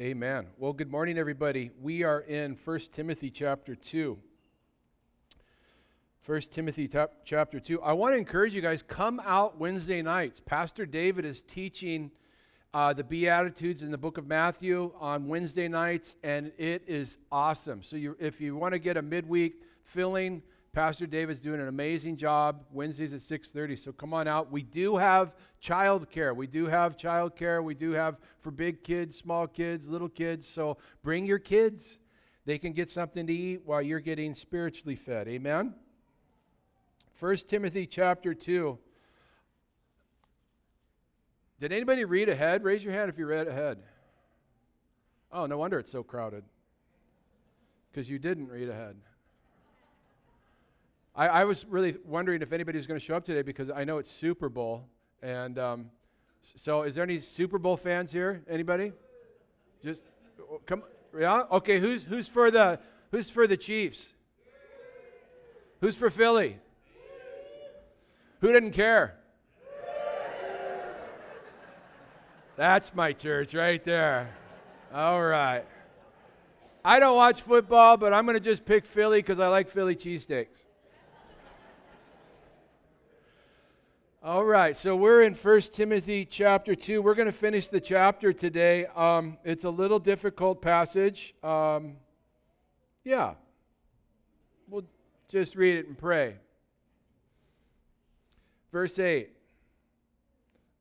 Amen. Well, good morning, everybody. We are in 1 Timothy chapter 2. 1 Timothy tap- chapter 2. I want to encourage you guys, come out Wednesday nights. Pastor David is teaching uh, the Beatitudes in the book of Matthew on Wednesday nights, and it is awesome. So you, if you want to get a midweek filling, Pastor David's doing an amazing job. Wednesdays at 6:30. So come on out. We do have child care. We do have child care. We do have for big kids, small kids, little kids. So bring your kids. They can get something to eat while you're getting spiritually fed. Amen. 1 Timothy chapter 2. Did anybody read ahead? Raise your hand if you read ahead. Oh, no wonder it's so crowded. Because you didn't read ahead. I, I, was really wondering if anybody was going to show up today because I know it's Super Bowl. And um, so, is there any Super Bowl fans here? Anybody? Just come. Yeah. Okay. Who's who's for the who's for the Chiefs? Who's for Philly? Who didn't care? That's my church right there. All right. I don't watch football, but I'm going to just pick Philly because I like Philly cheesesteaks. All right, so we're in 1 Timothy chapter 2. We're going to finish the chapter today. Um, it's a little difficult passage. Um, yeah. We'll just read it and pray. Verse 8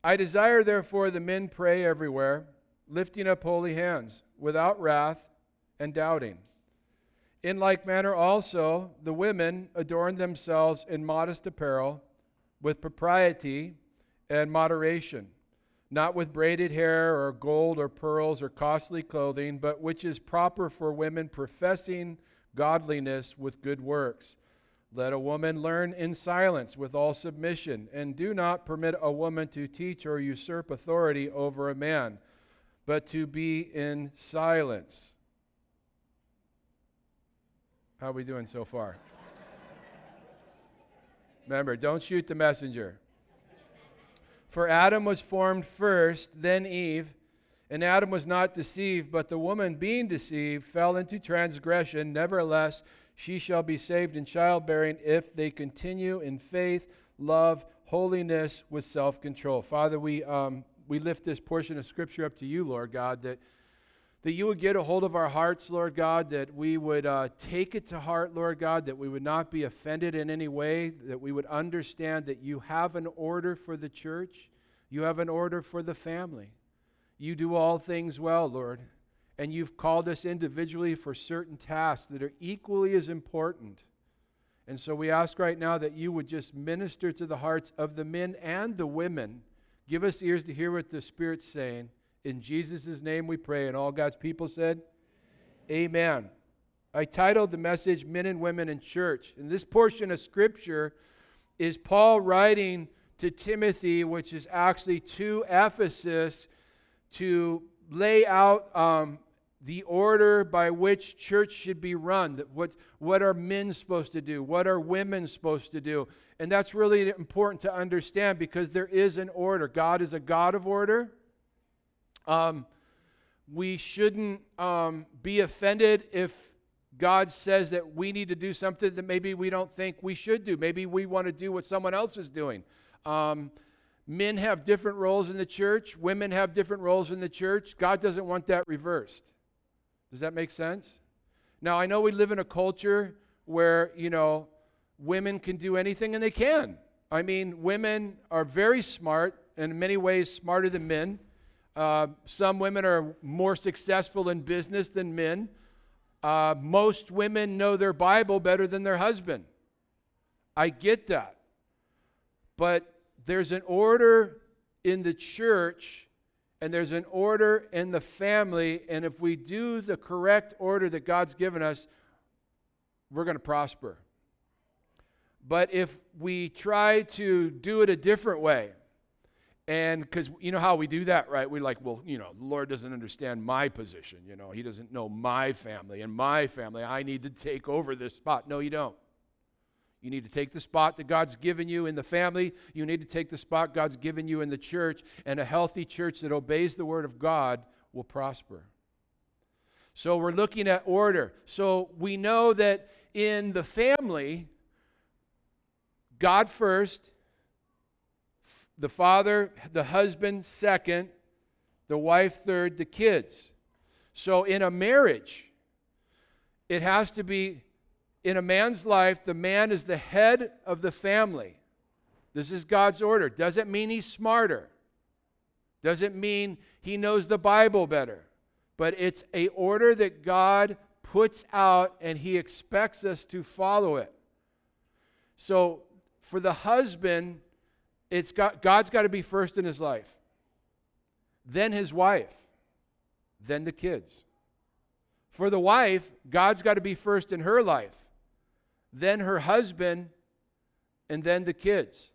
I desire, therefore, the men pray everywhere, lifting up holy hands, without wrath and doubting. In like manner, also, the women adorn themselves in modest apparel, with propriety and moderation, not with braided hair or gold or pearls or costly clothing, but which is proper for women professing godliness with good works. Let a woman learn in silence with all submission, and do not permit a woman to teach or usurp authority over a man, but to be in silence. How are we doing so far? Remember, don't shoot the messenger. For Adam was formed first, then Eve. And Adam was not deceived, but the woman, being deceived, fell into transgression. Nevertheless, she shall be saved in childbearing if they continue in faith, love, holiness with self control. Father, we, um, we lift this portion of Scripture up to you, Lord God, that, that you would get a hold of our hearts, Lord God, that we would uh, take it to heart, Lord God, that we would not be offended in any way, that we would understand that you have an order for the church, you have an order for the family. You do all things well, Lord and you've called us individually for certain tasks that are equally as important. And so we ask right now that you would just minister to the hearts of the men and the women. Give us ears to hear what the Spirit's saying. In Jesus' name we pray. And all God's people said, Amen. I titled the message Men and Women in Church. And this portion of Scripture is Paul writing to Timothy, which is actually to Ephesus, to lay out um, the order by which church should be run. What, what are men supposed to do? What are women supposed to do? And that's really important to understand because there is an order. God is a God of order. Um, we shouldn't um, be offended if God says that we need to do something that maybe we don't think we should do. Maybe we want to do what someone else is doing. Um, men have different roles in the church, women have different roles in the church. God doesn't want that reversed. Does that make sense? Now, I know we live in a culture where, you know, women can do anything and they can. I mean, women are very smart, and in many ways smarter than men. Uh, some women are more successful in business than men. Uh, most women know their Bible better than their husband. I get that. But there's an order in the church and there's an order in the family. And if we do the correct order that God's given us, we're going to prosper. But if we try to do it a different way, and because you know how we do that, right? We're like, well, you know, the Lord doesn't understand my position. You know, He doesn't know my family and my family. I need to take over this spot. No, you don't. You need to take the spot that God's given you in the family. You need to take the spot God's given you in the church. And a healthy church that obeys the word of God will prosper. So we're looking at order. So we know that in the family, God first, the father, the husband second, the wife third, the kids. So in a marriage, it has to be in a man's life, the man is the head of the family. This is God's order. Doesn't mean he's smarter. Doesn't mean he knows the Bible better. But it's a order that God puts out and he expects us to follow it. So for the husband, it's got, God's got to be first in his life. Then his wife. Then the kids. For the wife, God's got to be first in her life. Then her husband, and then the kids.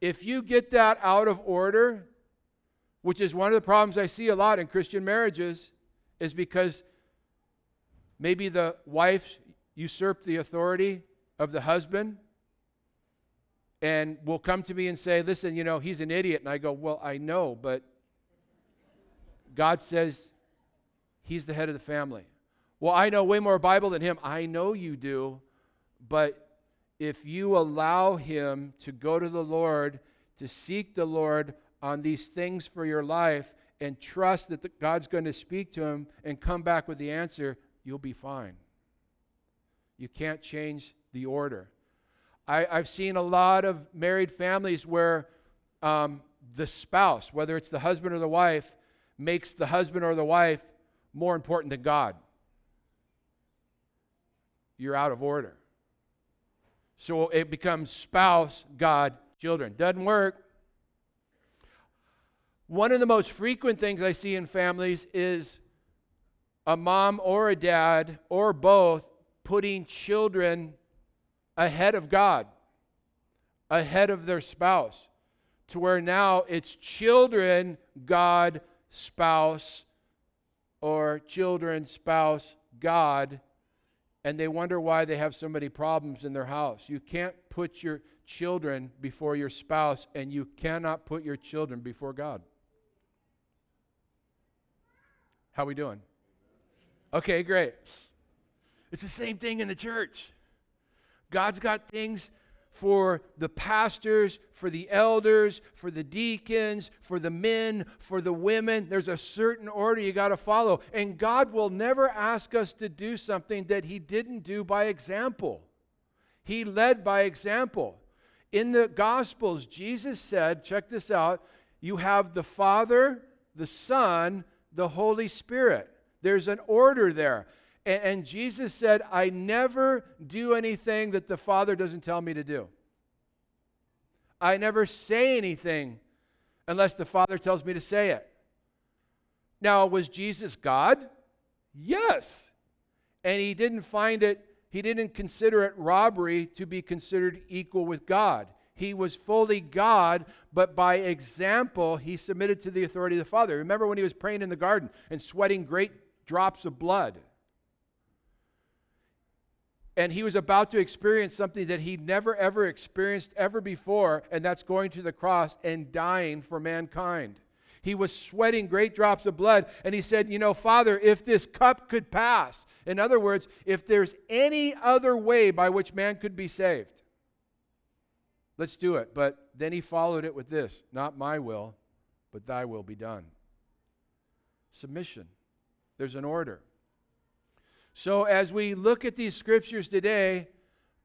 If you get that out of order, which is one of the problems I see a lot in Christian marriages, is because maybe the wife usurped the authority of the husband and will come to me and say, Listen, you know, he's an idiot. And I go, Well, I know, but God says he's the head of the family. Well, I know way more Bible than him. I know you do, but if you allow him to go to the Lord, to seek the Lord on these things for your life, and trust that the, God's going to speak to him and come back with the answer, you'll be fine. You can't change the order. I, have seen a lot of married families where um, the spouse, whether it's the husband or the wife, makes the husband or the wife more important than God. You're out of order. So it becomes spouse, God, children. Doesn't work. One of the most frequent things I see in families is a mom or a dad or both putting children ahead of God, ahead of their spouse, to where now it's children, God, spouse, or children, spouse, God, and they wonder why they have so many problems in their house. You can't put your children before your spouse, and you cannot put your children before God. How we doing? Okay, great. It's the same thing in the church. God's got things for the pastors, for the elders, for the deacons, for the men, for the women. There's a certain order you got to follow. And God will never ask us to do something that He didn't do by example. He led by example. In the Gospels, Jesus said, check this out, you have the Father, the Son, the Holy Spirit. There's an order there. And, and Jesus said, I never do anything that the Father doesn't tell me to do. I never say anything unless the Father tells me to say it. Now, was Jesus God? Yes. And he didn't find it, he didn't consider it robbery to be considered equal with God. He was fully God, but by example, he submitted to the authority of the Father. Remember when he was praying in the garden and sweating great drops of blood? And he was about to experience something that he'd never ever experienced ever before, and that's going to the cross and dying for mankind. He was sweating great drops of blood, and he said, You know, Father, if this cup could pass, in other words, if there's any other way by which man could be saved, let's do it. But then he followed it with this Not my will, but thy will be done. Submission. There's an order. So, as we look at these scriptures today,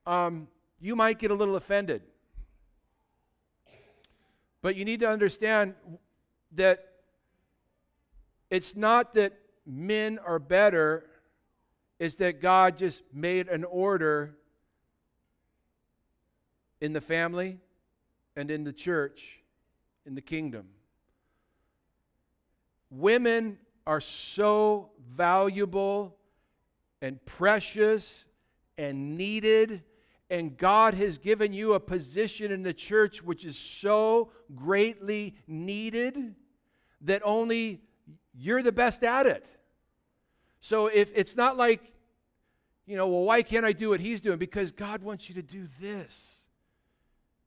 um, you might get a little offended. But you need to understand that it's not that men are better, it's that God just made an order in the family and in the church, in the kingdom. Women are so valuable and precious and needed. And God has given you a position in the church which is so greatly needed that only you're the best at it. So if it's not like, you know, well, why can't I do what he's doing? Because God wants you to do this.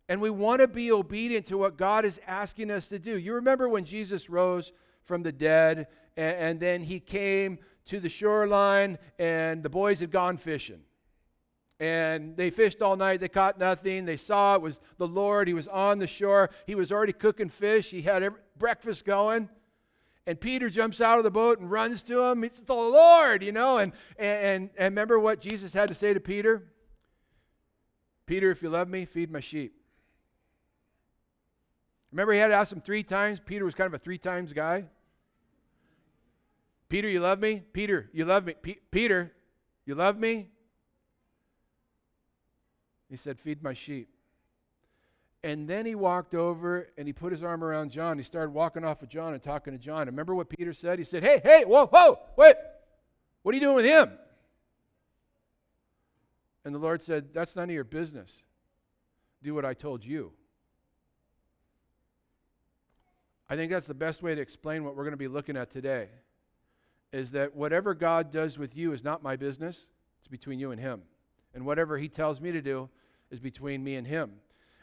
And we want to be obedient to what God is asking us to do. You remember when Jesus rose from the dead. And, and then he came to the shoreline, and the boys had gone fishing. And they fished all night. They caught nothing. They saw it was the Lord. He was on the shore. He was already cooking fish. He had every, breakfast going. And Peter jumps out of the boat and runs to him. It's the Lord, you know. And, and, and remember what Jesus had to say to Peter? Peter, if you love me, feed my sheep. Remember, he had to ask him three times. Peter was kind of a three times guy. Peter, you love me? Peter, you love me? P- Peter, you love me? He said, Feed my sheep. And then he walked over and he put his arm around John. He started walking off of John and talking to John. remember what Peter said? He said, Hey, hey, whoa, whoa, wait. What are you doing with him? And the Lord said, That's none of your business. Do what I told you. I think that's the best way to explain what we're going to be looking at today. Is that whatever God does with you is not my business, it's between you and Him. And whatever He tells me to do is between me and Him.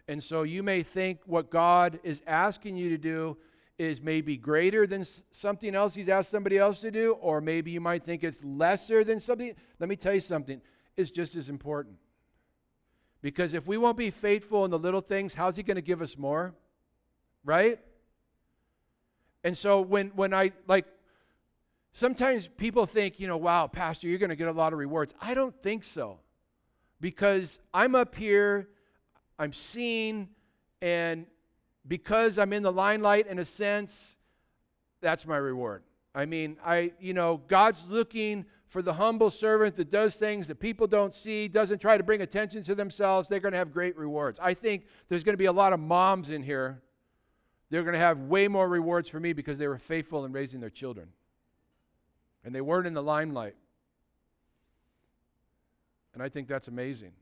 And so you may think what God is asking you to do is maybe greater than something else He's asked somebody else to do, or maybe you might think it's lesser than something. Let me tell you something, it's just as important. Because if we won't be faithful in the little things, how's He going to give us more? Right? And so when, when I, like, sometimes people think, you know, wow, Pastor, you're going to get a lot of rewards. I don't think so. Because I'm up here, I'm seen, and because I'm in the limelight in a sense, that's my reward. I mean, I, you know, God's looking for the humble servant that does things that people don't see, doesn't try to bring attention to themselves. They're going to have great rewards. I think there's going to be a lot of moms in here they're going to have way more rewards for me because they were faithful in raising their children. And they weren't in the limelight. And I think that's amazing.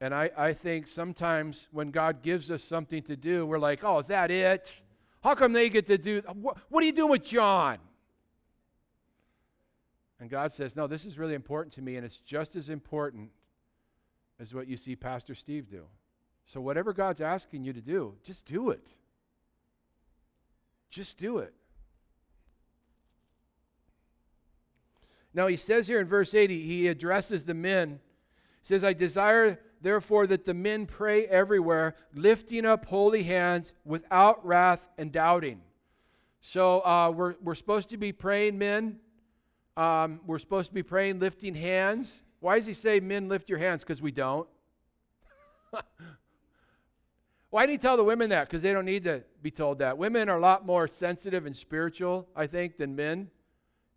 And I, I think sometimes when God gives us something to do, we're like, oh, is that it? How come they get to do what, what are you doing with John? And God says, no, this is really important to me, and it's just as important as what you see Pastor Steve do. So whatever God's asking you to do, just do it. Just do it. Now, he says here in verse 80, he addresses the men. He says, I desire, therefore, that the men pray everywhere, lifting up holy hands without wrath and doubting. So, uh, we're, we're supposed to be praying, men. Um, we're supposed to be praying, lifting hands. Why does he say, men, lift your hands? Because we don't. Why did he tell the women that? Because they don't need to be told that. Women are a lot more sensitive and spiritual, I think, than men.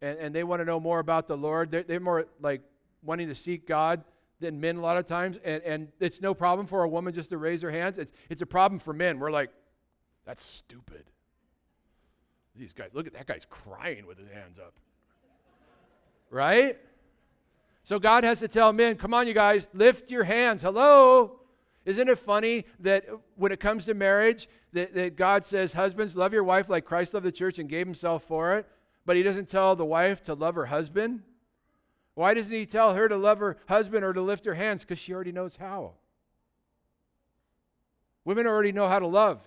And, and they want to know more about the Lord. They're, they're more like wanting to seek God than men a lot of times. And, and it's no problem for a woman just to raise her hands. It's, it's a problem for men. We're like, that's stupid. These guys, look at that guy's crying with his hands up. Right? So God has to tell men, come on, you guys, lift your hands. Hello? Isn't it funny that when it comes to marriage, that, that God says, Husbands, love your wife like Christ loved the church and gave himself for it, but he doesn't tell the wife to love her husband? Why doesn't he tell her to love her husband or to lift her hands? Because she already knows how. Women already know how to love.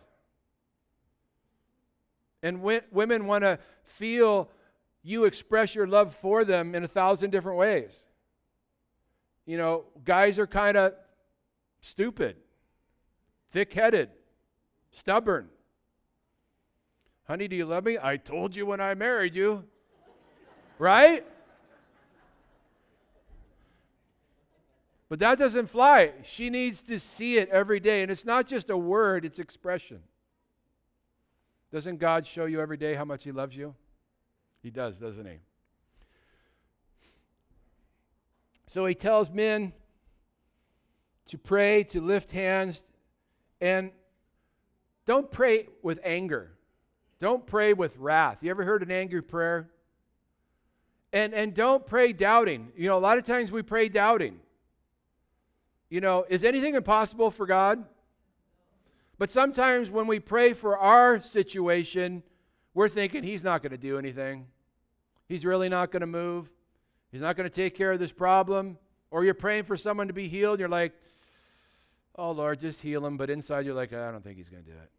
And women want to feel you express your love for them in a thousand different ways. You know, guys are kind of stupid, thick headed, stubborn. Honey, do you love me? I told you when I married you. right? But that doesn't fly. She needs to see it every day. And it's not just a word, it's expression. Doesn't God show you every day how much He loves you? He does, doesn't He? So He tells men to pray, to lift hands, and don't pray with anger. Don't pray with wrath. You ever heard an angry prayer? And, and don't pray doubting. You know, a lot of times we pray doubting. You know, is anything impossible for God? But sometimes when we pray for our situation, we're thinking He's not going to do anything. He's really not going to move. He's not going to take care of this problem. Or you're praying for someone to be healed, you're like, oh Lord, just heal him. But inside you're like, I don't think he's going to do it.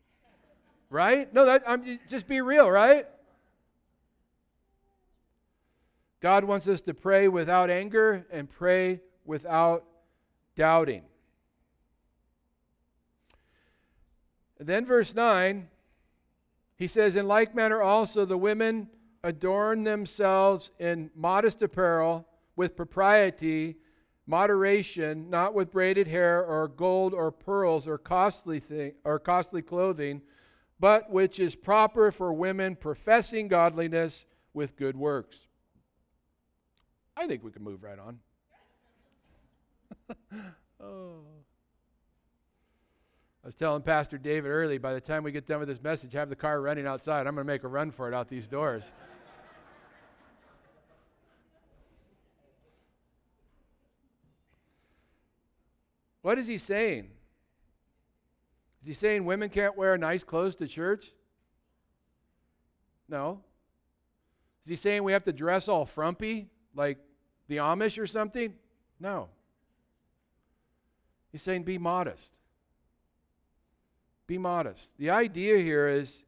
Right? No, that, I'm, just be real, right? God wants us to pray without anger and pray without doubting. And then, verse 9, he says, In like manner also the women adorn themselves in modest apparel with propriety, moderation, not with braided hair or gold or pearls or costly thing or costly clothing, but which is proper for women professing godliness with good works. I think we can move right on. oh. I was telling Pastor David early, by the time we get done with this message, have the car running outside. I'm going to make a run for it out these doors. what is he saying? Is he saying women can't wear nice clothes to church? No. Is he saying we have to dress all frumpy like the Amish or something? No. He's saying be modest. Be modest. The idea here is,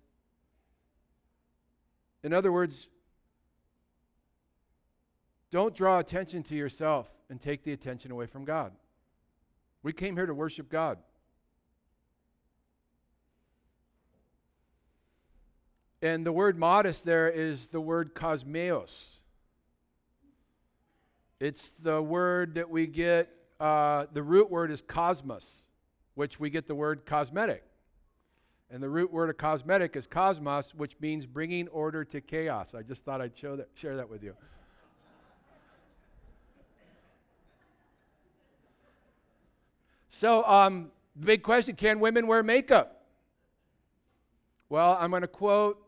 in other words, don't draw attention to yourself and take the attention away from God. We came here to worship God. And the word modest there is the word cosmeos. It's the word that we get, uh, the root word is cosmos, which we get the word cosmetic. And the root word of cosmetic is cosmos, which means bringing order to chaos. I just thought I'd show that, share that with you. So, um, big question can women wear makeup? Well, I'm going to quote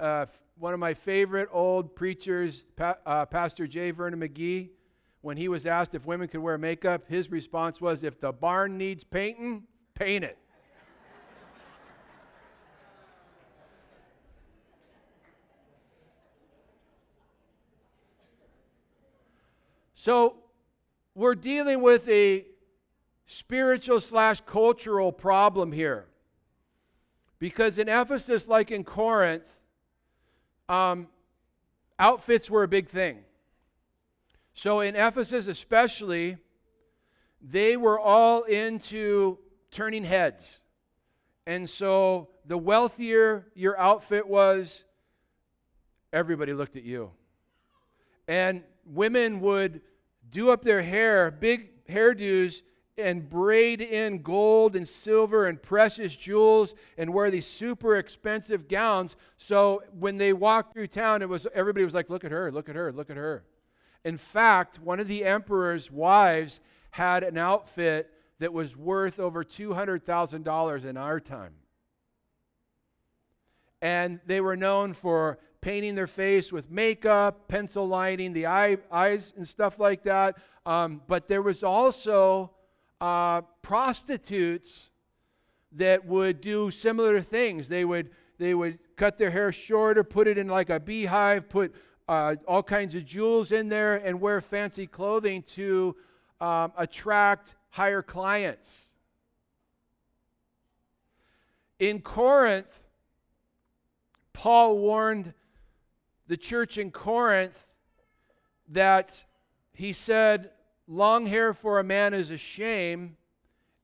uh, one of my favorite old preachers, pa- uh, Pastor J. Vernon McGee, when he was asked if women could wear makeup, his response was, If the barn needs painting, paint it. so, we're dealing with a spiritual slash cultural problem here. Because in Ephesus, like in Corinth, um, outfits were a big thing. So in Ephesus, especially, they were all into turning heads. And so the wealthier your outfit was, everybody looked at you. And women would do up their hair, big hairdos, and braid in gold and silver and precious jewels and wear these super expensive gowns. So when they walked through town, it was everybody was like, "Look at her! Look at her! Look at her!" In fact, one of the emperor's wives had an outfit that was worth over two hundred thousand dollars in our time, and they were known for painting their face with makeup, pencil lining the eye, eyes, and stuff like that. Um, but there was also uh, prostitutes that would do similar things. They would they would cut their hair shorter, put it in like a beehive, put uh, all kinds of jewels in there, and wear fancy clothing to um, attract higher clients. In Corinth, Paul warned the church in Corinth that he said, long hair for a man is a shame,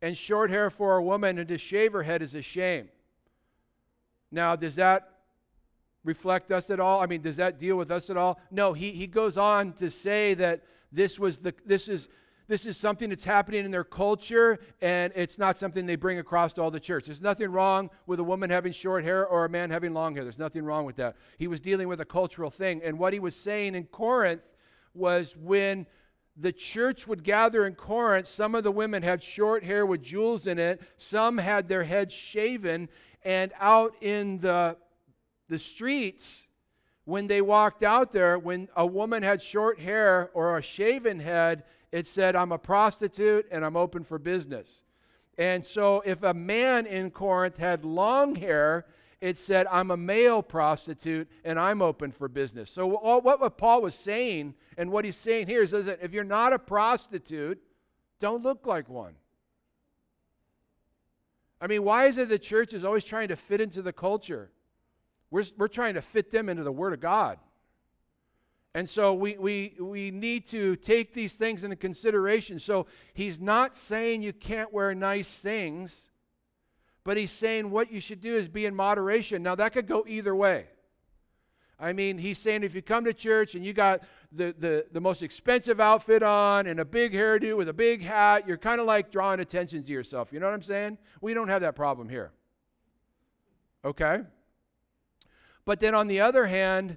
and short hair for a woman and to shave her head is a shame. Now, does that reflect us at all? I mean, does that deal with us at all? No, he, he goes on to say that this was the this is this is something that's happening in their culture and it's not something they bring across to all the church. There's nothing wrong with a woman having short hair or a man having long hair. There's nothing wrong with that. He was dealing with a cultural thing. And what he was saying in Corinth was when the church would gather in Corinth. Some of the women had short hair with jewels in it, some had their heads shaven, and out in the, the streets, when they walked out there, when a woman had short hair or a shaven head, it said, I'm a prostitute and I'm open for business. And so if a man in Corinth had long hair, it said, I'm a male prostitute and I'm open for business. So, what Paul was saying and what he's saying here is that if you're not a prostitute, don't look like one. I mean, why is it the church is always trying to fit into the culture? We're, we're trying to fit them into the Word of God. And so we, we, we need to take these things into consideration. So he's not saying you can't wear nice things, but he's saying what you should do is be in moderation. Now, that could go either way. I mean, he's saying if you come to church and you got the, the, the most expensive outfit on and a big hairdo with a big hat, you're kind of like drawing attention to yourself. You know what I'm saying? We don't have that problem here. Okay? But then on the other hand,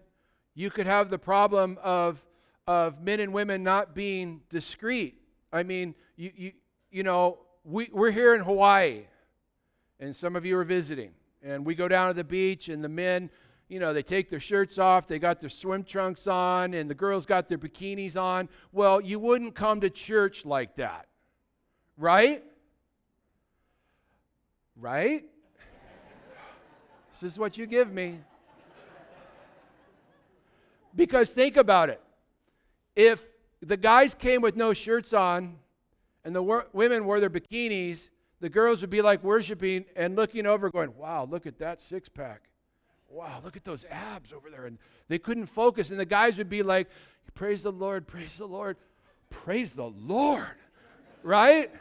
you could have the problem of, of men and women not being discreet. I mean, you, you, you know, we, we're here in Hawaii, and some of you are visiting, and we go down to the beach, and the men, you know, they take their shirts off, they got their swim trunks on, and the girls got their bikinis on. Well, you wouldn't come to church like that, right? Right? this is what you give me. Because think about it. If the guys came with no shirts on and the wor- women wore their bikinis, the girls would be like worshiping and looking over, going, Wow, look at that six pack. Wow, look at those abs over there. And they couldn't focus. And the guys would be like, Praise the Lord, praise the Lord, praise the Lord. Right?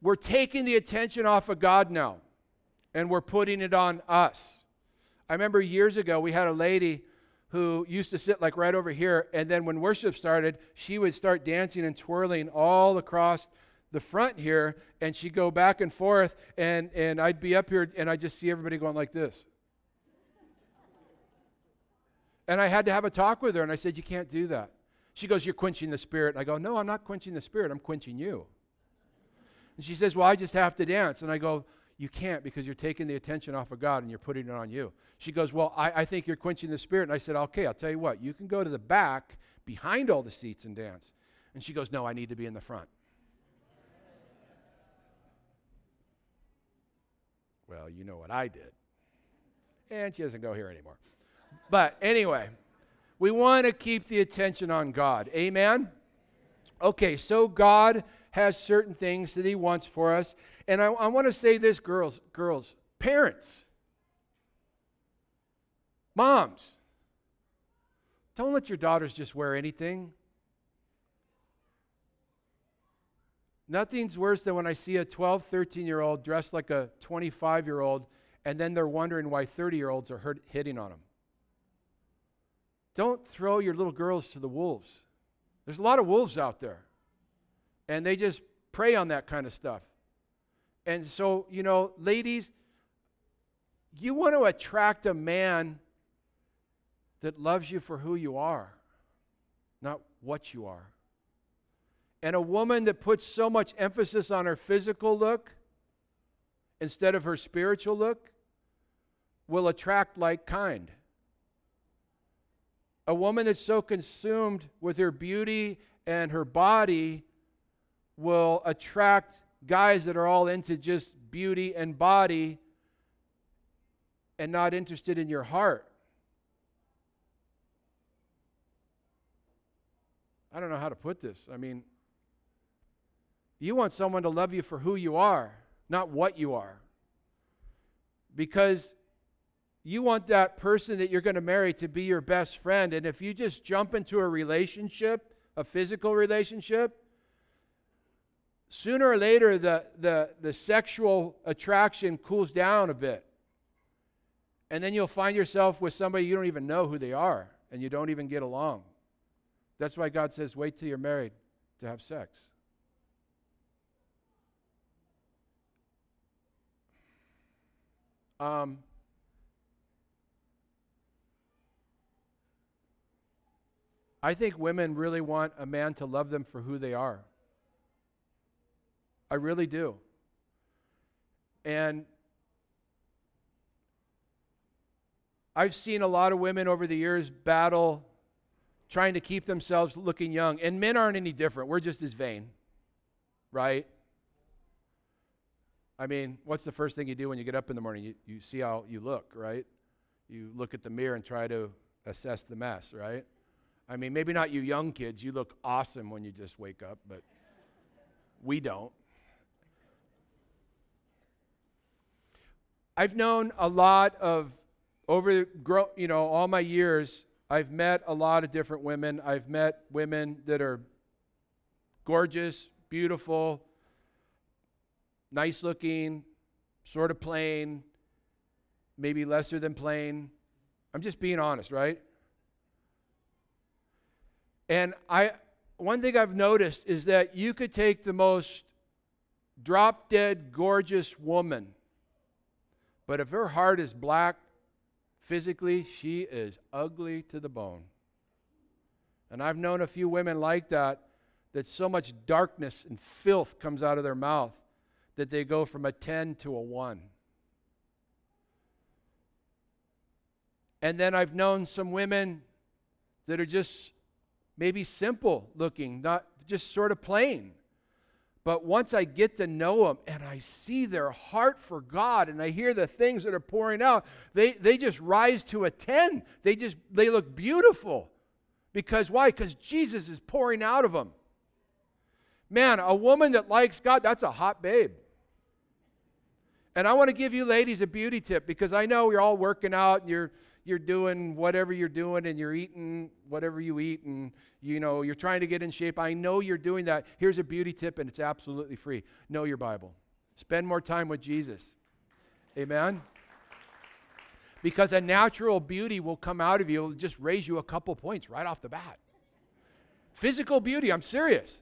We're taking the attention off of God now and we're putting it on us. I remember years ago, we had a lady who used to sit like right over here, and then when worship started, she would start dancing and twirling all across the front here, and she'd go back and forth, and, and I'd be up here, and I'd just see everybody going like this. And I had to have a talk with her, and I said, You can't do that. She goes, You're quenching the spirit. I go, No, I'm not quenching the spirit, I'm quenching you. And she says, Well, I just have to dance. And I go, you can't because you're taking the attention off of God and you're putting it on you. She goes, Well, I, I think you're quenching the spirit. And I said, Okay, I'll tell you what, you can go to the back behind all the seats and dance. And she goes, No, I need to be in the front. Well, you know what I did. And she doesn't go here anymore. But anyway, we want to keep the attention on God. Amen? Okay, so God has certain things that He wants for us. And I, I want to say this, girls, girls, parents, moms, don't let your daughters just wear anything. Nothing's worse than when I see a 12, 13 year old dressed like a 25 year old, and then they're wondering why 30 year olds are hurt, hitting on them. Don't throw your little girls to the wolves. There's a lot of wolves out there, and they just prey on that kind of stuff. And so, you know, ladies, you want to attract a man that loves you for who you are, not what you are. And a woman that puts so much emphasis on her physical look instead of her spiritual look will attract like kind. A woman that's so consumed with her beauty and her body will attract guys that are all into just beauty and body and not interested in your heart. I don't know how to put this. I mean, you want someone to love you for who you are, not what you are. Because you want that person that you're going to marry to be your best friend. And if you just jump into a relationship, a physical relationship, sooner or later the, the, the sexual attraction cools down a bit. And then you'll find yourself with somebody you don't even know who they are and you don't even get along. That's why God says, wait till you're married to have sex. Um, I think women really want a man to love them for who they are. I really do. And I've seen a lot of women over the years battle trying to keep themselves looking young. And men aren't any different. We're just as vain, right? I mean, what's the first thing you do when you get up in the morning? You, you see how you look, right? You look at the mirror and try to assess the mess, right? I mean, maybe not you young kids. You look awesome when you just wake up, but we don't. I've known a lot of over you know all my years. I've met a lot of different women. I've met women that are gorgeous, beautiful, nice looking, sort of plain, maybe lesser than plain. I'm just being honest, right? And I one thing I've noticed is that you could take the most drop dead gorgeous woman, but if her heart is black physically, she is ugly to the bone. And I've known a few women like that, that so much darkness and filth comes out of their mouth that they go from a 10 to a 1. And then I've known some women that are just maybe simple looking, not just sort of plain. But once I get to know them and I see their heart for God and I hear the things that are pouring out, they, they just rise to a 10. They just they look beautiful. Because why? Because Jesus is pouring out of them. Man, a woman that likes God, that's a hot babe. And I want to give you ladies a beauty tip because I know you're all working out and you're you're doing whatever you're doing and you're eating whatever you eat and you know you're trying to get in shape. I know you're doing that. Here's a beauty tip and it's absolutely free. Know your Bible. Spend more time with Jesus. Amen. Because a natural beauty will come out of you, it'll just raise you a couple points right off the bat. Physical beauty, I'm serious.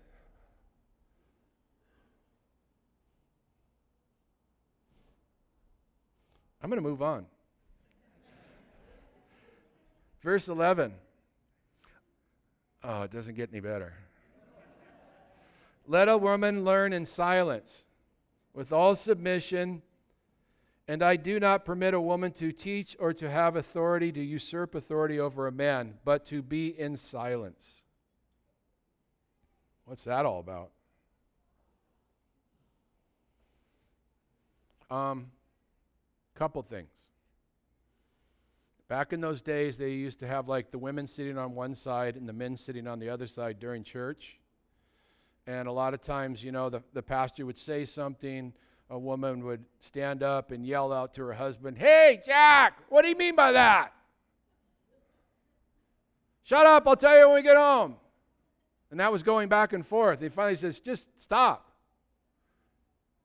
I'm going to move on. Verse 11. Oh, it doesn't get any better. Let a woman learn in silence, with all submission. And I do not permit a woman to teach or to have authority, to usurp authority over a man, but to be in silence. What's that all about? Um, couple things. Back in those days, they used to have like the women sitting on one side and the men sitting on the other side during church. And a lot of times, you know, the, the pastor would say something, a woman would stand up and yell out to her husband, Hey, Jack, what do you mean by that? Shut up, I'll tell you when we get home. And that was going back and forth. He finally says, Just stop.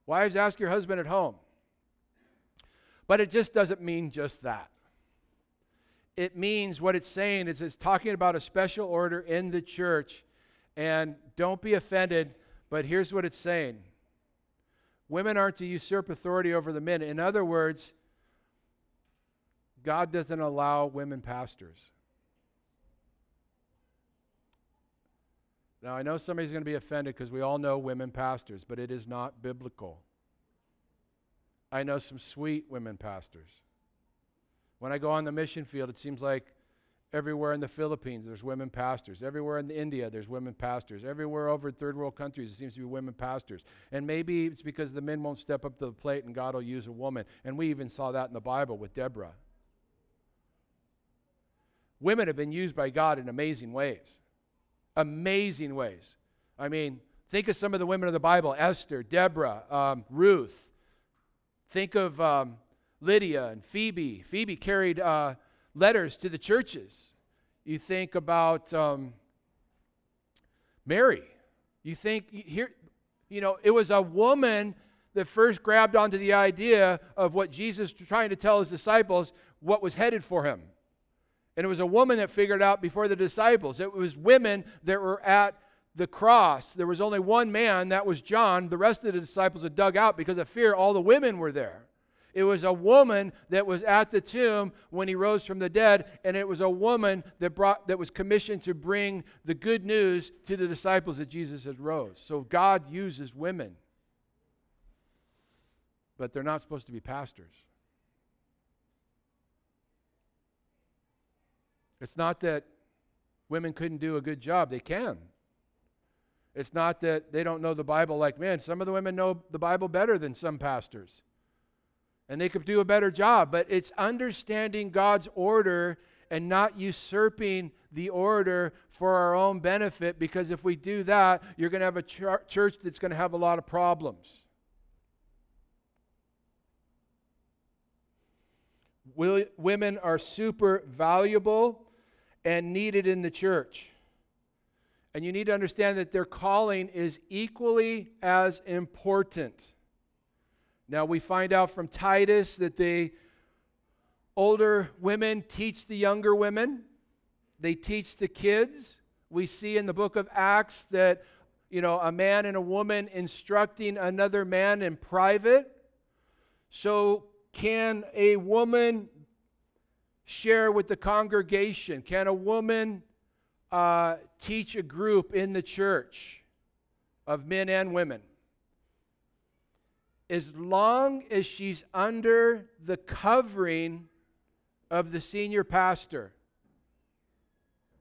Wives, ask your husband at home. But it just doesn't mean just that it means what it's saying is it's talking about a special order in the church. And don't be offended, but here's what it's saying women aren't to usurp authority over the men. In other words, God doesn't allow women pastors. Now, I know somebody's going to be offended because we all know women pastors, but it is not biblical. I know some sweet women pastors. When I go on the mission field, it seems like everywhere in the Philippines, there's women pastors. Everywhere in India, there's women pastors. Everywhere over in third world countries, it seems to be women pastors. And maybe it's because the men won't step up to the plate and God will use a woman. And we even saw that in the Bible with Deborah. Women have been used by God in amazing ways. Amazing ways. I mean, think of some of the women of the Bible Esther, Deborah, um, Ruth. Think of um, Lydia and Phoebe. Phoebe carried uh, letters to the churches. You think about um, Mary. You think here, you know, it was a woman that first grabbed onto the idea of what Jesus was trying to tell his disciples, what was headed for him. And it was a woman that figured out before the disciples. It was women that were at the cross. There was only one man, that was John. The rest of the disciples had dug out because of fear. All the women were there. It was a woman that was at the tomb when he rose from the dead, and it was a woman that brought that was commissioned to bring the good news to the disciples that Jesus had rose. So God uses women. But they're not supposed to be pastors. It's not that women couldn't do a good job, they can. It's not that they don't know the Bible like men. Some of the women know the Bible better than some pastors and they could do a better job. But it's understanding God's order and not usurping the order for our own benefit because if we do that, you're going to have a ch- church that's going to have a lot of problems. women are super valuable and needed in the church. And you need to understand that their calling is equally as important. Now, we find out from Titus that the older women teach the younger women, they teach the kids. We see in the book of Acts that, you know, a man and a woman instructing another man in private. So, can a woman share with the congregation? Can a woman uh, teach a group in the church of men and women. As long as she's under the covering of the senior pastor,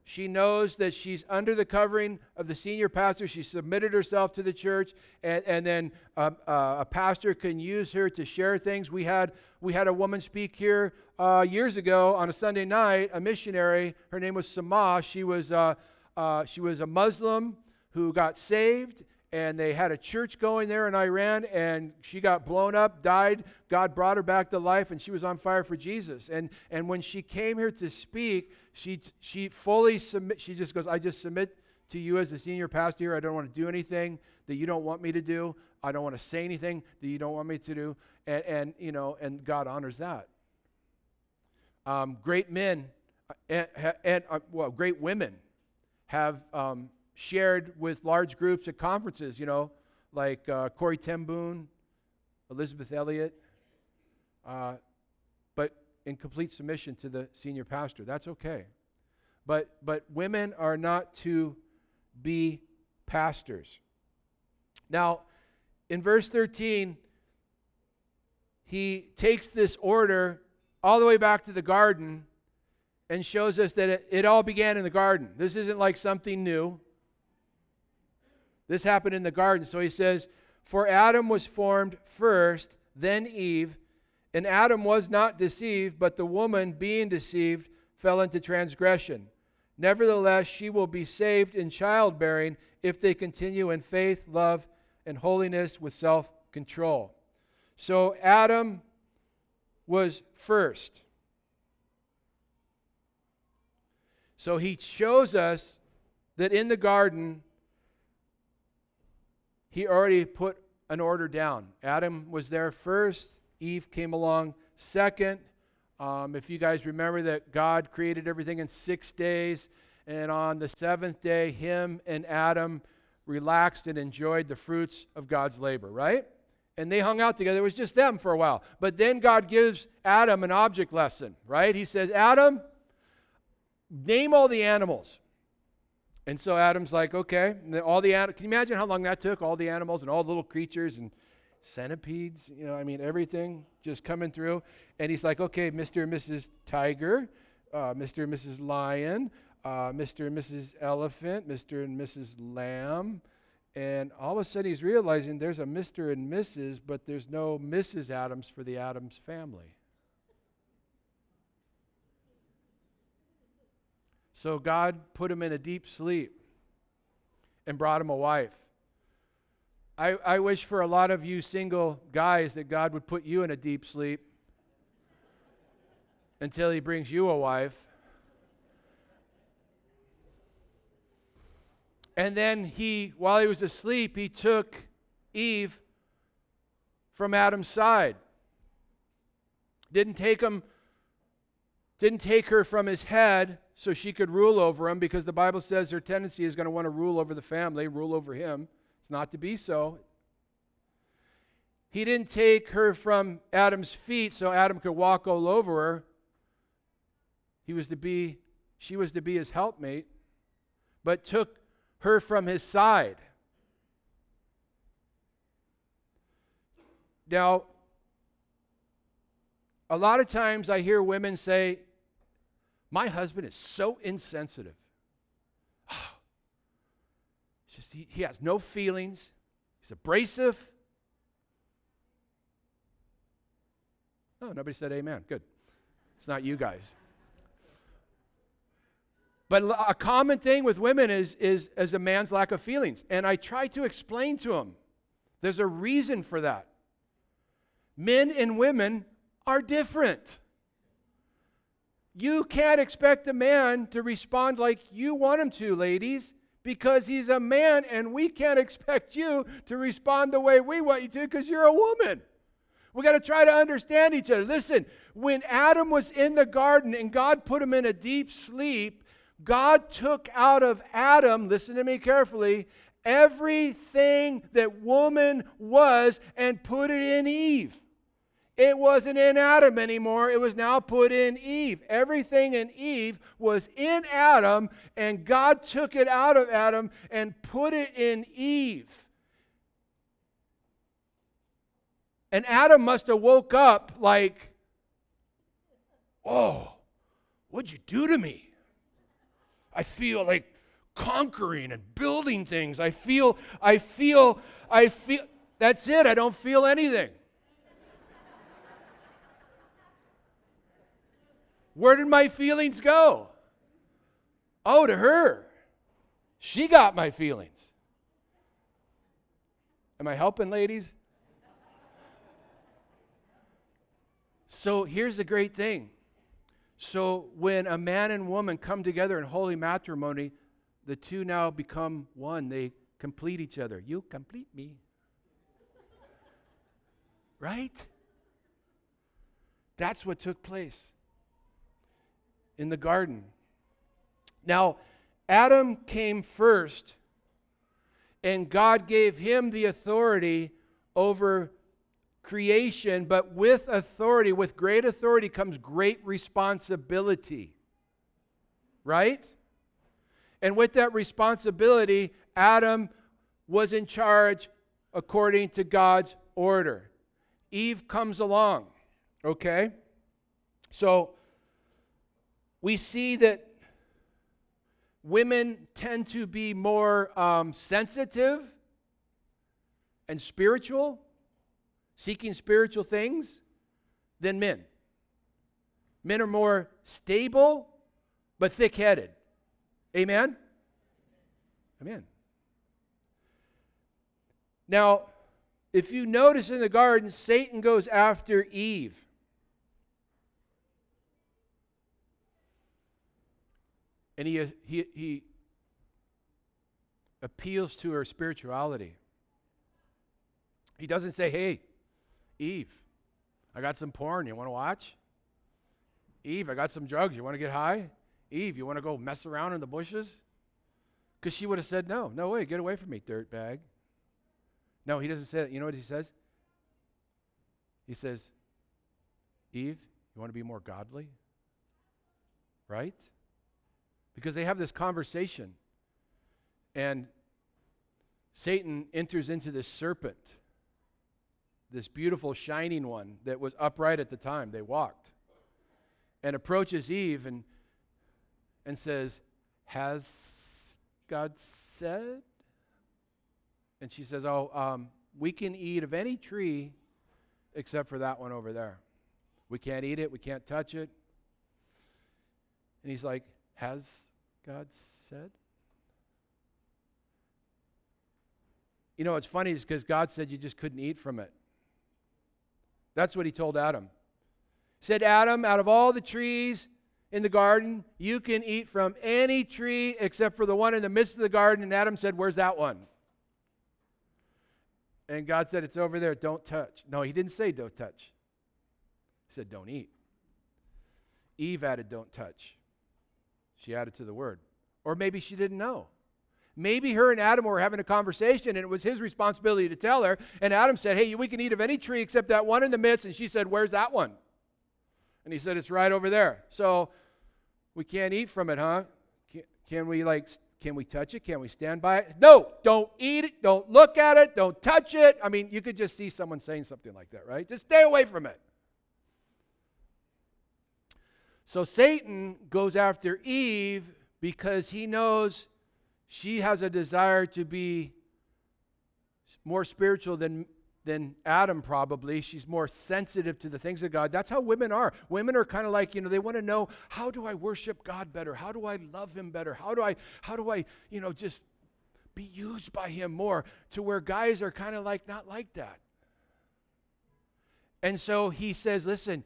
she knows that she's under the covering of the senior pastor. She submitted herself to the church, and, and then um, uh, a pastor can use her to share things. We had, we had a woman speak here uh, years ago on a Sunday night, a missionary. Her name was Sama. She was, uh, uh she was a Muslim who got saved and they had a church going there in Iran, and she got blown up, died. God brought her back to life, and she was on fire for Jesus. And, and when she came here to speak, she, she fully submit, she just goes, I just submit to you as the senior pastor here. I don't want to do anything that you don't want me to do. I don't want to say anything that you don't want me to do. And, and you know, and God honors that. Um, great men uh, and, and uh, well, great women have um, shared with large groups at conferences, you know, like uh, Corrie ten Boom, Elisabeth Elliot, uh, but in complete submission to the senior pastor. That's okay. But, but women are not to be pastors. Now, in verse 13, he takes this order all the way back to the garden and shows us that it, it all began in the garden. This isn't like something new. This happened in the garden. So he says, For Adam was formed first, then Eve. And Adam was not deceived, but the woman, being deceived, fell into transgression. Nevertheless, she will be saved in childbearing if they continue in faith, love, and holiness with self control. So Adam was first. So he shows us that in the garden, he already put an order down. Adam was there first, Eve came along second. Um, if you guys remember that God created everything in six days, and on the seventh day, him and Adam relaxed and enjoyed the fruits of God's labor, right? And they hung out together. It was just them for a while. But then God gives Adam an object lesson, right? He says, Adam, name all the animals. And so Adam's like, okay. all the can you imagine how long that took? All the animals and all the little creatures and centipedes, you know, I mean, everything just coming through. And he's like, okay, Mr. and Mrs. Tiger, uh, Mr. and Mrs. Lion, uh, Mr. and Mrs. Elephant, Mr. and Mrs. Lamb. And all of a sudden he's realizing there's a Mr. and Mrs., but there's no Mrs. Adams for the Adams family. So God put him in a deep sleep and brought him a wife. I, I wish for a lot of you single guys that God would put you in a deep sleep until he brings you a wife. And then he, while he was asleep, he took Eve from Adam's side. Didn't take him, didn't take her from his head, so she could rule over him because the Bible says her tendency is going to want to rule over the family, rule over him. It's not to be so. He didn't take her from Adam's feet so Adam could walk all over her. He was to be, she was to be his helpmate, but took her from his side. Now, a lot of times I hear women say, my husband is so insensitive. Ah. It's just he, he has no feelings. He's abrasive. Oh, nobody said amen. Good. It's not you guys. But a common thing with women is, is, is a man's lack of feelings. And I try to explain to him there's a reason for that. Men and women are different. You can't expect a man to respond like you want him to, ladies, because he's a man, and we can't expect you to respond the way we want you to because you're a woman. We got to try to understand each other. Listen, when Adam was in the garden and God put him in a deep sleep, God took out of Adam, listen to me carefully, everything that woman was and put it in Eve. It wasn't in Adam anymore. It was now put in Eve. Everything in Eve was in Adam, and God took it out of Adam and put it in Eve. And Adam must have woke up like, Whoa, what'd you do to me? I feel like conquering and building things. I feel, I feel, I feel, that's it. I don't feel anything. Where did my feelings go? Oh, to her. She got my feelings. Am I helping, ladies? So here's the great thing. So when a man and woman come together in holy matrimony, the two now become one. They complete each other. You complete me. right? That's what took place in the garden. Now, Adam came first, and God gave him the authority over creation, but with authority, with great authority comes great responsibility. Right? And with that responsibility, Adam was in charge according to God's order. Eve comes along, okay? So we see that women tend to be more um, sensitive and spiritual, seeking spiritual things, than men. Men are more stable but thick headed. Amen? Amen. Now, if you notice in the garden, Satan goes after Eve. And he, he, he appeals to her spirituality. He doesn't say, hey, Eve, I got some porn. You want to watch? Eve, I got some drugs. You want to get high? Eve, you want to go mess around in the bushes? Because she would have said, no, no way, get away from me, dirt bag. No, he doesn't say that. You know what he says? He says, Eve, you want to be more godly? Right? because they have this conversation. And Satan enters into this serpent, this beautiful, shining one that was upright at the time they walked, and approaches Eve and, and says, Has God said? And she says, Oh, um, we can eat of any tree except for that one over there. We can't eat it, we can't touch it. And he's like, has God said? You know, it's funny because God said you just couldn't eat from it. That's what he told Adam. He said, Adam, out of all the trees in the garden, you can eat from any tree except for the one in the midst of the garden. And Adam said, Where's that one? And God said, It's over there. Don't touch. No, he didn't say don't touch. He said, Don't eat. Eve added, Don't touch. She added to the word. Or maybe she didn't know. Maybe her and Adam were having a conversation and it was his responsibility to tell her. And Adam said, Hey, we can eat of any tree except that one in the midst. And she said, Where's that one? And he said, It's right over there. So we can't eat from it, huh? Can, can we, like, can we touch it? Can we stand by it? No, don't eat it. Don't look at it. Don't touch it. I mean, you could just see someone saying something like that, right? Just stay away from it. So Satan goes after Eve because he knows she has a desire to be more spiritual than, than Adam, probably. She's more sensitive to the things of God. That's how women are. Women are kind of like, you know, they want to know how do I worship God better? How do I love Him better? How do I, how do I, you know, just be used by Him more? To where guys are kind of like, not like that. And so he says, listen,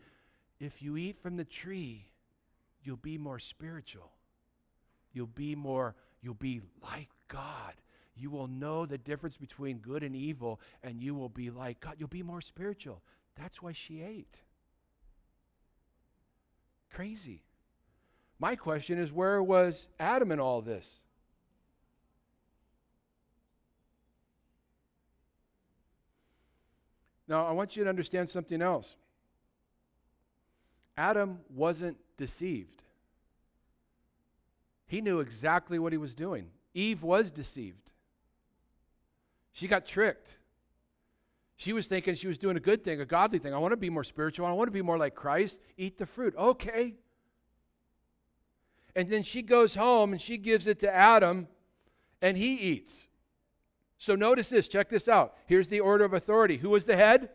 if you eat from the tree, you'll be more spiritual. You'll be more, you'll be like God. You will know the difference between good and evil, and you will be like God. You'll be more spiritual. That's why she ate. Crazy. My question is where was Adam in all this? Now, I want you to understand something else. Adam wasn't deceived. He knew exactly what he was doing. Eve was deceived. She got tricked. She was thinking she was doing a good thing, a godly thing. I want to be more spiritual. I want to be more like Christ. Eat the fruit. Okay. And then she goes home and she gives it to Adam, and he eats. So notice this, check this out. Here's the order of authority. Who was the head?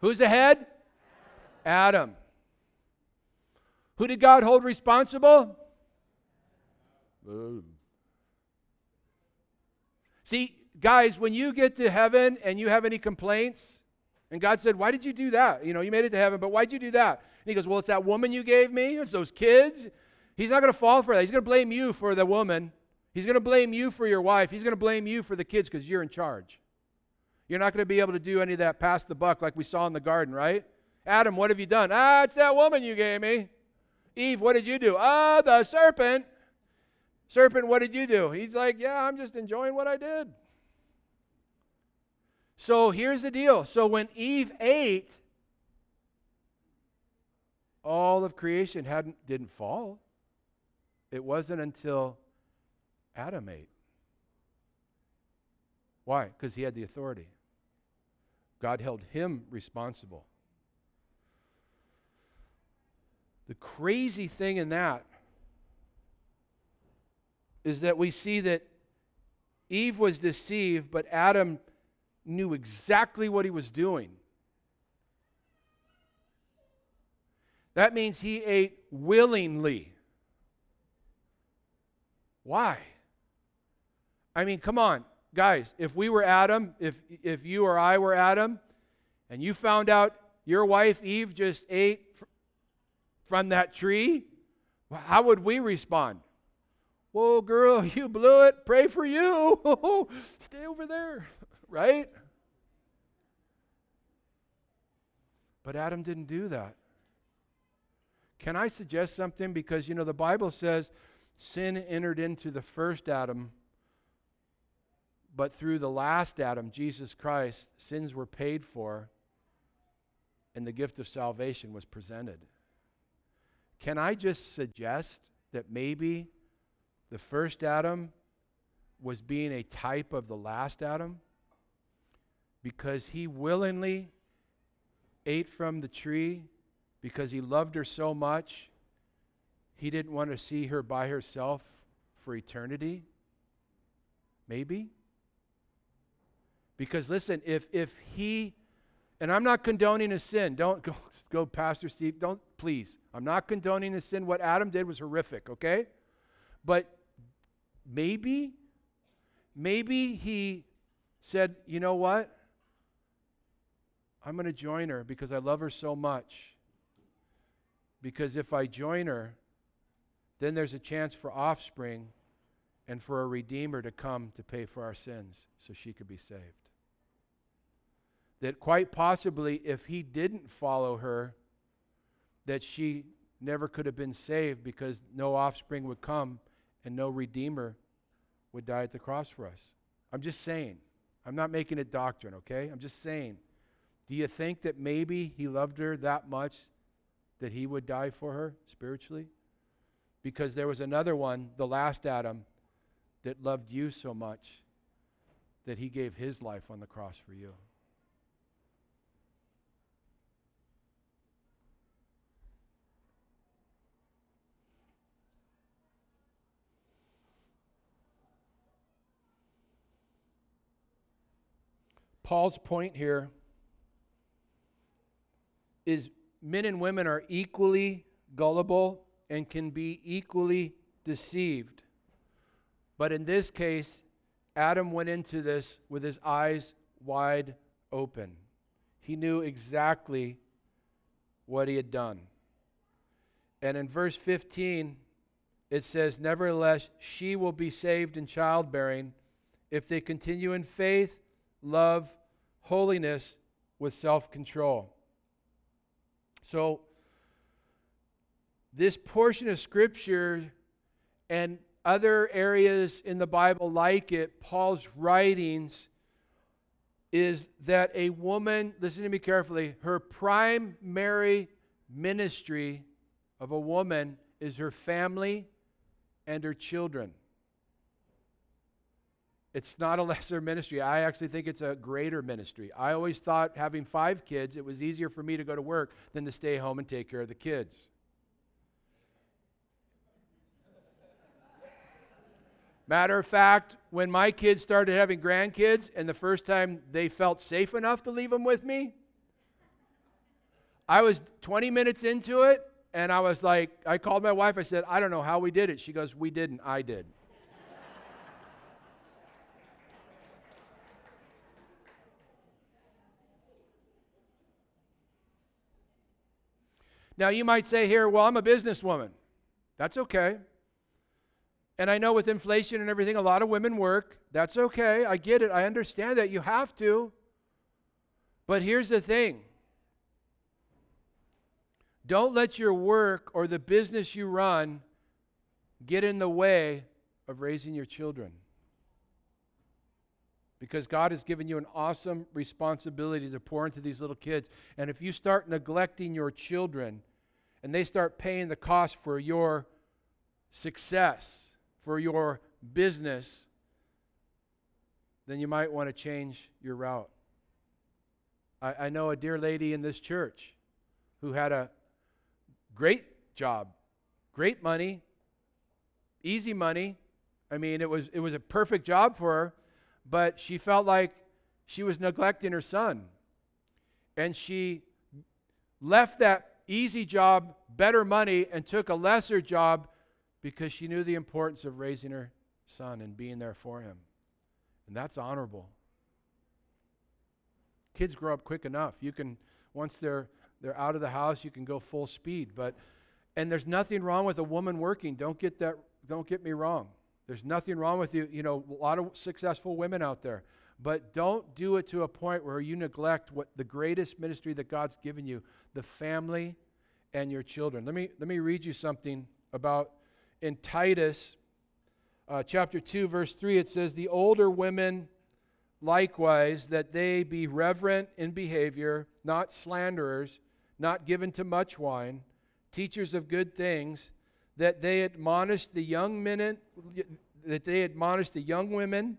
Who's the head? Adam. Who did God hold responsible? See, guys, when you get to heaven and you have any complaints, and God said, Why did you do that? You know, you made it to heaven, but why'd you do that? And he goes, Well, it's that woman you gave me, it's those kids. He's not going to fall for that. He's going to blame you for the woman. He's going to blame you for your wife. He's going to blame you for the kids because you're in charge. You're not going to be able to do any of that pass the buck like we saw in the garden, right? Adam, what have you done? Ah, it's that woman you gave me. Eve, what did you do? Ah, the serpent. Serpent, what did you do? He's like, Yeah, I'm just enjoying what I did. So here's the deal. So when Eve ate, all of creation hadn't didn't fall. It wasn't until Adam ate. Why? Because he had the authority. God held him responsible. The crazy thing in that is that we see that Eve was deceived, but Adam knew exactly what he was doing. That means he ate willingly. Why? I mean, come on, guys, if we were Adam, if, if you or I were Adam, and you found out your wife Eve just ate from that tree, how would we respond? Whoa, girl, you blew it. Pray for you. Stay over there, right? But Adam didn't do that. Can I suggest something? Because, you know, the Bible says sin entered into the first Adam, but through the last Adam, Jesus Christ, sins were paid for and the gift of salvation was presented. Can I just suggest that maybe the first Adam was being a type of the last Adam? Because he willingly ate from the tree, because he loved her so much, he didn't want to see her by herself for eternity? Maybe? Because listen, if if he and I'm not condoning a sin. Don't go, go Pastor Steve. Don't please. I'm not condoning a sin. What Adam did was horrific, okay? But maybe maybe he said, "You know what? I'm going to join her because I love her so much. Because if I join her, then there's a chance for offspring and for a redeemer to come to pay for our sins so she could be saved. That quite possibly, if he didn't follow her, that she never could have been saved because no offspring would come and no redeemer would die at the cross for us. I'm just saying. I'm not making it doctrine, okay? I'm just saying. Do you think that maybe he loved her that much that he would die for her spiritually? because there was another one, the last Adam, that loved you so much that he gave his life on the cross for you. Paul's point here is men and women are equally gullible and can be equally deceived. But in this case, Adam went into this with his eyes wide open. He knew exactly what he had done. And in verse 15, it says, Nevertheless, she will be saved in childbearing if they continue in faith, love, holiness, with self control. So, this portion of Scripture and other areas in the Bible like it, Paul's writings, is that a woman, listen to me carefully, her primary ministry of a woman is her family and her children. It's not a lesser ministry. I actually think it's a greater ministry. I always thought having five kids, it was easier for me to go to work than to stay home and take care of the kids. Matter of fact, when my kids started having grandkids, and the first time they felt safe enough to leave them with me, I was 20 minutes into it, and I was like, I called my wife. I said, I don't know how we did it. She goes, We didn't. I did. Now, you might say here, Well, I'm a businesswoman. That's okay. And I know with inflation and everything, a lot of women work. That's okay. I get it. I understand that. You have to. But here's the thing don't let your work or the business you run get in the way of raising your children. Because God has given you an awesome responsibility to pour into these little kids. And if you start neglecting your children and they start paying the cost for your success, for your business, then you might want to change your route. I, I know a dear lady in this church who had a Great job, great money, easy money. I mean, it was, it was a perfect job for her, but she felt like she was neglecting her son. And she left that easy job, better money, and took a lesser job because she knew the importance of raising her son and being there for him. And that's honorable. Kids grow up quick enough. You can, once they're they're out of the house, you can go full speed. But and there's nothing wrong with a woman working. Don't get that don't get me wrong. There's nothing wrong with you, you know, a lot of successful women out there. But don't do it to a point where you neglect what the greatest ministry that God's given you, the family and your children. Let me let me read you something about in Titus uh, chapter 2 verse 3 it says the older women likewise that they be reverent in behavior not slanderers not given to much wine, teachers of good things, that they admonish the young men that they admonish the young women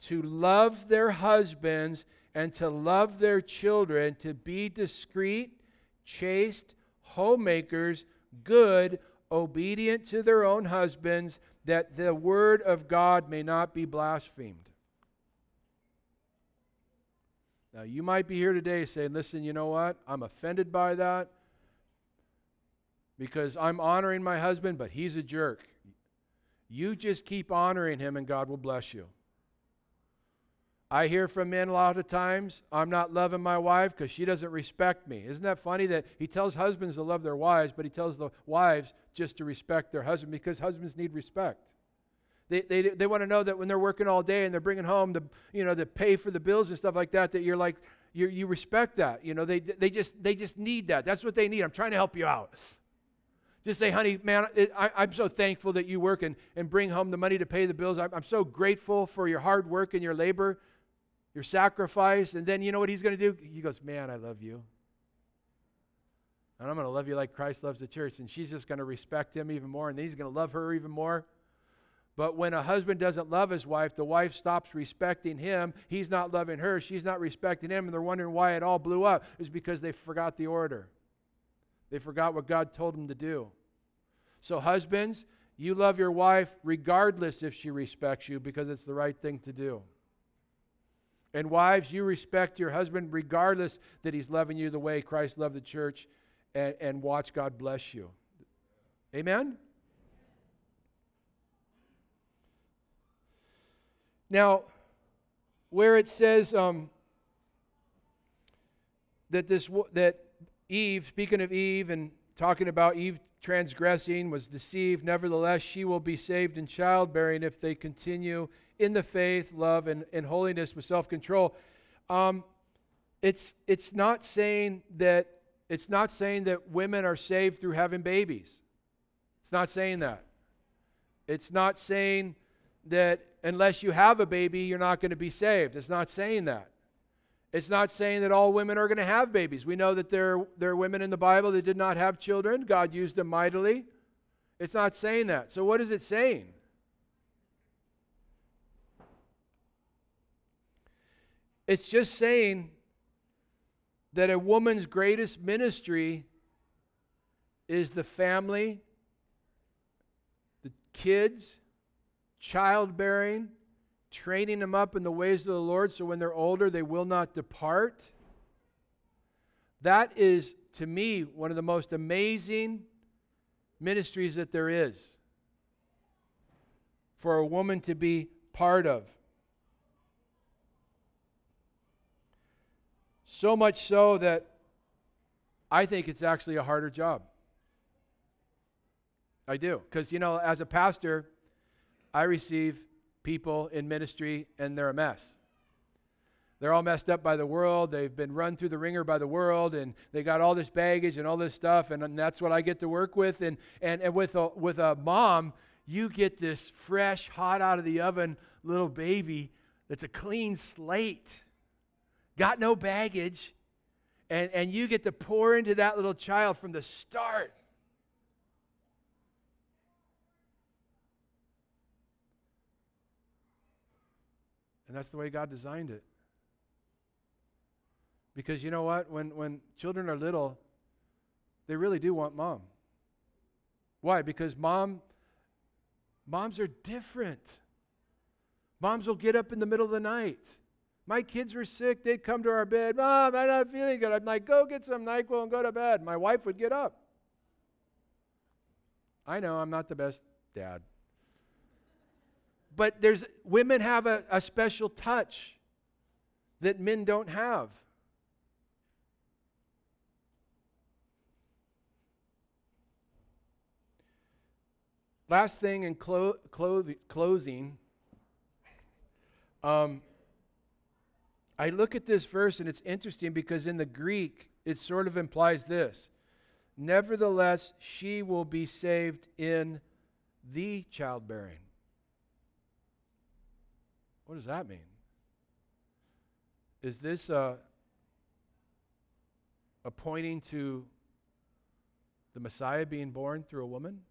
to love their husbands and to love their children, to be discreet, chaste, homemakers, good, obedient to their own husbands, that the word of God may not be blasphemed. Now, you might be here today saying, listen, you know what? I'm offended by that because I'm honoring my husband, but he's a jerk. You just keep honoring him, and God will bless you. I hear from men a lot of times, I'm not loving my wife because she doesn't respect me. Isn't that funny that he tells husbands to love their wives, but he tells the wives just to respect their husband because husbands need respect? They, they, they want to know that when they're working all day and they're bringing home the, you know, the pay for the bills and stuff like that, that you're like, you you respect that. You know, they, they, just, they just need that. That's what they need. I'm trying to help you out. Just say, honey, man, I, am so thankful that you work and, and bring home the money to pay the bills. I'm, I'm so grateful for your hard work and your labor, your sacrifice. And then you know what he's going to do? He goes, man, I love you. And I'm going to love you like Christ loves the church. And she's just going to respect him even more. And then he's going to love her even more. But when a husband doesn't love his wife, the wife stops respecting him. He's not loving her. She's not respecting him. And they're wondering why it all blew up. Is because they forgot the order. They forgot what God told them to do. So, husbands, you love your wife regardless if she respects you because it's the right thing to do. And wives, you respect your husband regardless that he's loving you the way Christ loved the church and, and watch God bless you. Amen? Now, where it says um, that this that Eve, speaking of Eve and talking about Eve transgressing, was deceived. Nevertheless, she will be saved in childbearing if they continue in the faith, love, and, and holiness with self control. Um, it's, it's not saying that it's not saying that women are saved through having babies. It's not saying that. It's not saying that unless you have a baby, you're not going to be saved. It's not saying that. It's not saying that all women are going to have babies. We know that there, there are women in the Bible that did not have children. God used them mightily. It's not saying that. So, what is it saying? It's just saying that a woman's greatest ministry is the family, the kids, childbearing, training them up in the ways of the Lord so when they're older they will not depart. That is, to me, one of the most amazing ministries that there is for a woman to be part of. So much so that I think it's actually a harder job. I do. Because, you know, as a pastor, I receive people in ministry and they're a mess. They're all messed up by the world. They've been run through the ringer by the world, and they got all this baggage and all this stuff, and, that's what I get to work with. And, and, and with, a, with a mom, you get this fresh, hot out of the oven little baby that's a clean slate, got no baggage, and, and you get to pour into that little child from the start. And that's the way God designed it. Because you know what? When, when children are little, they really do want mom. Why? Because mom, moms are different. Moms will get up in the middle of the night. My kids were sick. They'd come to our bed. Mom, I'm not feeling good. I'm like, go get some NyQuil and go to bed. My wife would get up. I know I'm not the best dad but there's women have a, a special touch that men don't have. Last thing in clo- clo- closing, um, I look at this verse and it's interesting because in the Greek it sort of implies this Nevertheless, she will be saved in the childbearing. What does that mean? Is this a, a pointing to the Messiah being born through a woman?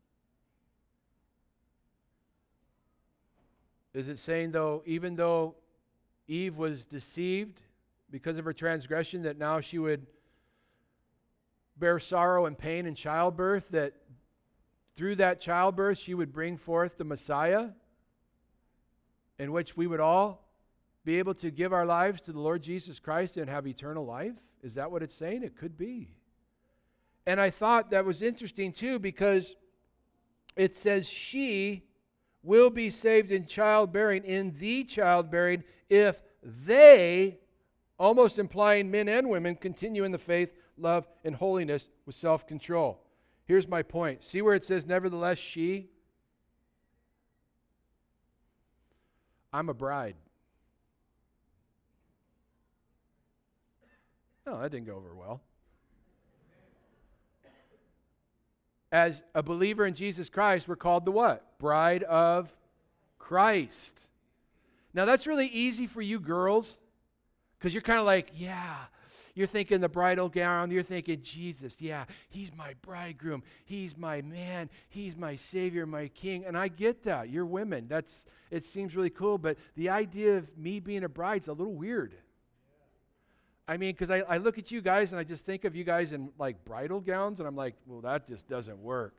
Is it saying, though, even though Eve was deceived because of her transgression, that now she would bear sorrow and pain in childbirth, that through that childbirth she would bring forth the Messiah? In which we would all be able to give our lives to the Lord Jesus Christ and have eternal life? Is that what it's saying? It could be. And I thought that was interesting too because it says she will be saved in childbearing, in the childbearing, if they, almost implying men and women, continue in the faith, love, and holiness with self control. Here's my point. See where it says, nevertheless, she? I'm a bride. No, that didn't go over well. As a believer in Jesus Christ, we're called the what? Bride of Christ. Now, that's really easy for you girls because you're kind of like, yeah, you're thinking the bridal gown. You're thinking, Jesus, yeah, he's my bridegroom. He's my man. He's my savior, my king. And I get that. You're women. That's it seems really cool, but the idea of me being a bride's a little weird. I mean, because I, I look at you guys and I just think of you guys in like bridal gowns, and I'm like, well, that just doesn't work.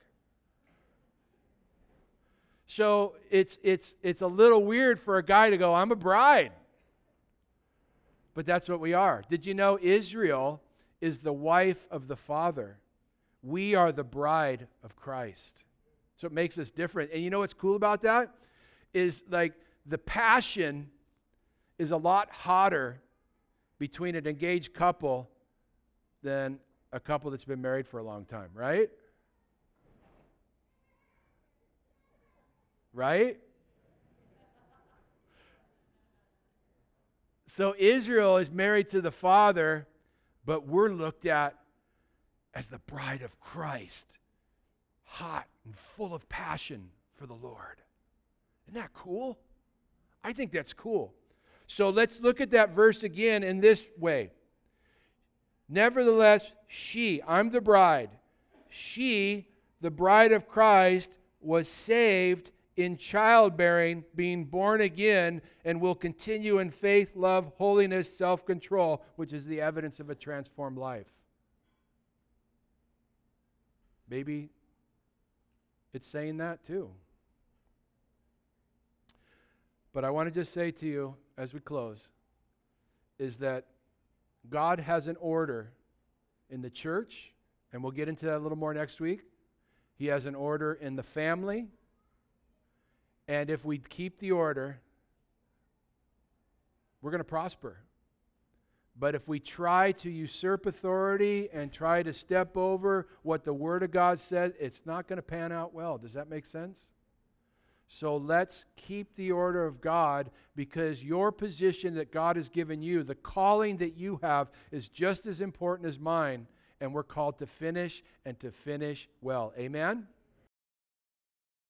So it's it's it's a little weird for a guy to go, I'm a bride but that's what we are. Did you know Israel is the wife of the Father? We are the bride of Christ. So it makes us different. And you know what's cool about that? Is like the passion is a lot hotter between an engaged couple than a couple that's been married for a long time, right? Right? So Israel is married to the Father, but we're looked at as the bride of Christ, hot and full of passion for the Lord. Isn't that cool? I think that's cool. So let's look at that verse again in this way. Nevertheless, she, I'm the bride, she, the bride of Christ, was saved in childbearing, being born again, and will continue in faith, love, holiness, self control, which is the evidence of a transformed life. Maybe it's saying that too. But I want to just say to you as we close is that God has an order in the church, and we'll get into that a little more next week. He has an order in the family. And if we keep the order, we're going to prosper. But if we try to usurp authority and try to step over what the Word of God says, it's not going to pan out well. Does that make sense? So let's keep the order of God because your position that God has given you, the calling that you have, is just as important as mine. And we're called to finish and to finish well. Amen?